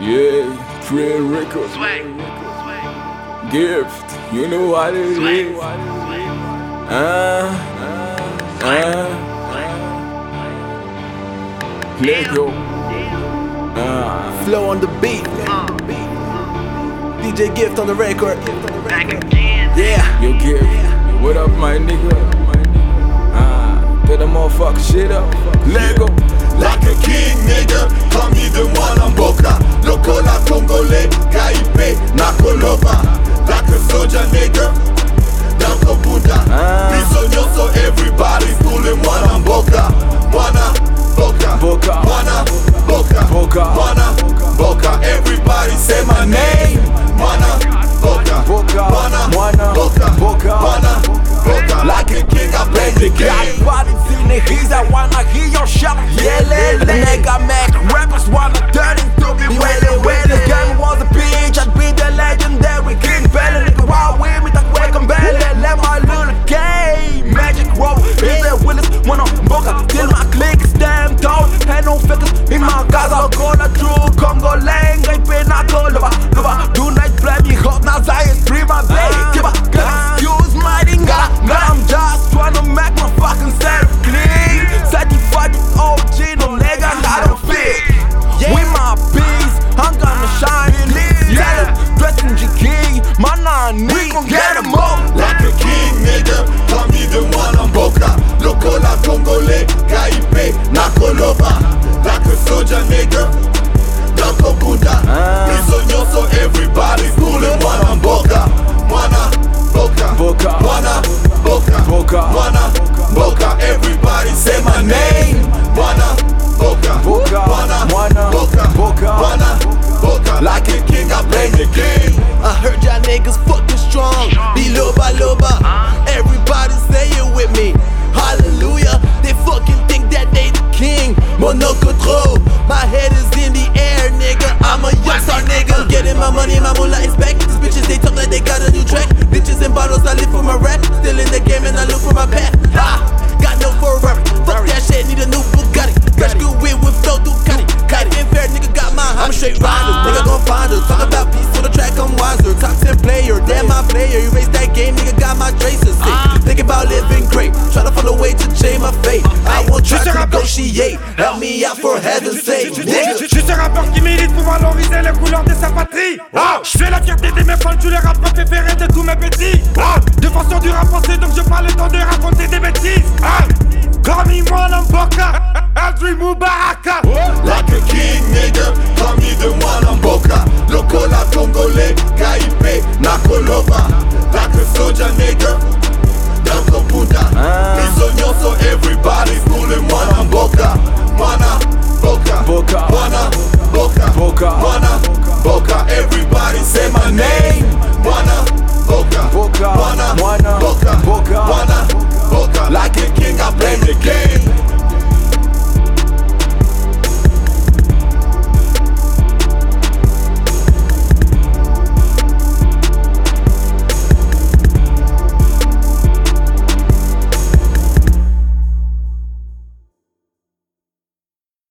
Yeah, Trey Records. Gift, you know what it is. Ah, ah, Lego. Ah, Flow on the beat. DJ Gift on the record. Back again. Yeah. yo, Gift. What up, my nigga? Ah, put the motherfucker shit up. Lego. Na Kolova Like a soldier nigga, Danko Buddha Ah. Biso nyonso everybody, skule mwana mboka Mwana mboka, Mboka. mwana mboka Mboka. Mwana mboka, everybody say my name Mwana mboka, Mboka. mwana Mwana mboka mboka. Mwana mboka, like a king I play the game Bodies in it. He's the heat, I wanna hear your shout. Yeah, lele. Nigga, make rappers wanna turn into me. Well, well, this game was a bitch. Danko Buddha ah. Biso nyonso everybody, skule mwana mboka Mwana mboka, Mboka. mwana mboka Mboka. Mwana mboka, everybody say my name Mwana mboka, Mboka. mwana Mwana mboka mboka. Mwana mboka, like a king I play the game I heard y'all niggas fucking strong. Be loba loba. Everybody say it with me. Hallelujah. They fucking think that they the king. Monaco my moolah is back. Help me out for heaven's sake. Je suis ce rappeur qui milite pour valoriser les couleurs de sa patrie. Ah, je fais la fierté de mes fans, tous les rappeurs préférés de tous mes petits. Défenseur du rap français, donc je parle le temps de raconter des bêtises.